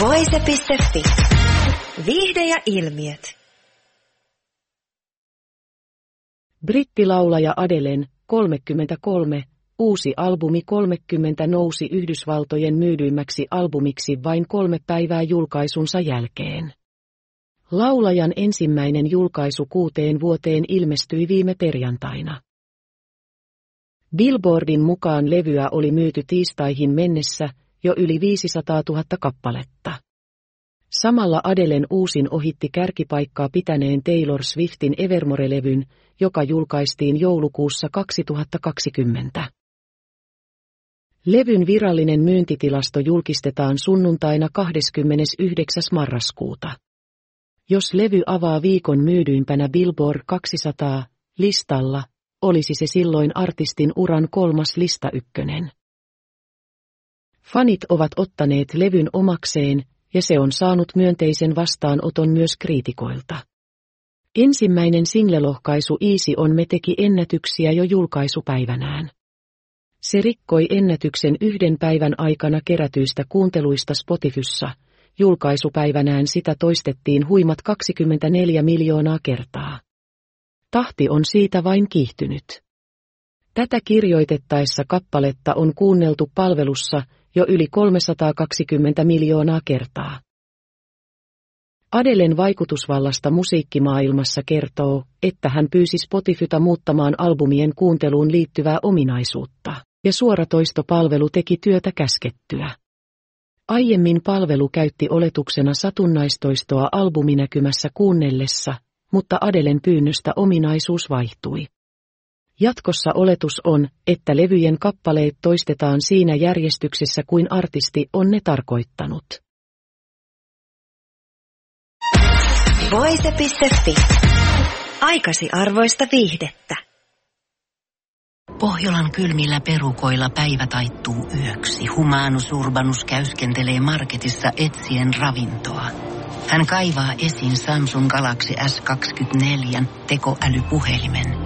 Voise.fi. Viihde ja ilmiöt. Brittilaulaja Adelen, 33, uusi albumi 30 nousi Yhdysvaltojen myydyimmäksi albumiksi vain kolme päivää julkaisunsa jälkeen. Laulajan ensimmäinen julkaisu kuuteen vuoteen ilmestyi viime perjantaina. Billboardin mukaan levyä oli myyty tiistaihin mennessä jo yli 500 000 kappaletta. Samalla Adelen uusin ohitti kärkipaikkaa pitäneen Taylor Swiftin Evermore-levyn, joka julkaistiin joulukuussa 2020. Levyn virallinen myyntitilasto julkistetaan sunnuntaina 29. marraskuuta. Jos levy avaa viikon myydyimpänä Billboard 200 listalla, olisi se silloin artistin uran kolmas lista ykkönen. Fanit ovat ottaneet levyn omakseen, ja se on saanut myönteisen vastaanoton myös kriitikoilta. Ensimmäinen singlelohkaisu Easy on me teki ennätyksiä jo julkaisupäivänään. Se rikkoi ennätyksen yhden päivän aikana kerätyistä kuunteluista Spotifyssa. Julkaisupäivänään sitä toistettiin huimat 24 miljoonaa kertaa. Tahti on siitä vain kiihtynyt. Tätä kirjoitettaessa kappaletta on kuunneltu palvelussa jo yli 320 miljoonaa kertaa. Adelen vaikutusvallasta musiikkimaailmassa kertoo, että hän pyysi Spotifyta muuttamaan albumien kuunteluun liittyvää ominaisuutta, ja suoratoistopalvelu teki työtä käskettyä. Aiemmin palvelu käytti oletuksena satunnaistoistoa albuminäkymässä kuunnellessa, mutta Adelen pyynnöstä ominaisuus vaihtui. Jatkossa oletus on, että levyjen kappaleet toistetaan siinä järjestyksessä kuin artisti on ne tarkoittanut. Voise.fi. Aikasi arvoista viihdettä. Pohjolan kylmillä perukoilla päivä taittuu yöksi. Humanus Urbanus käyskentelee marketissa etsien ravintoa. Hän kaivaa esiin Samsung Galaxy S24 tekoälypuhelimen,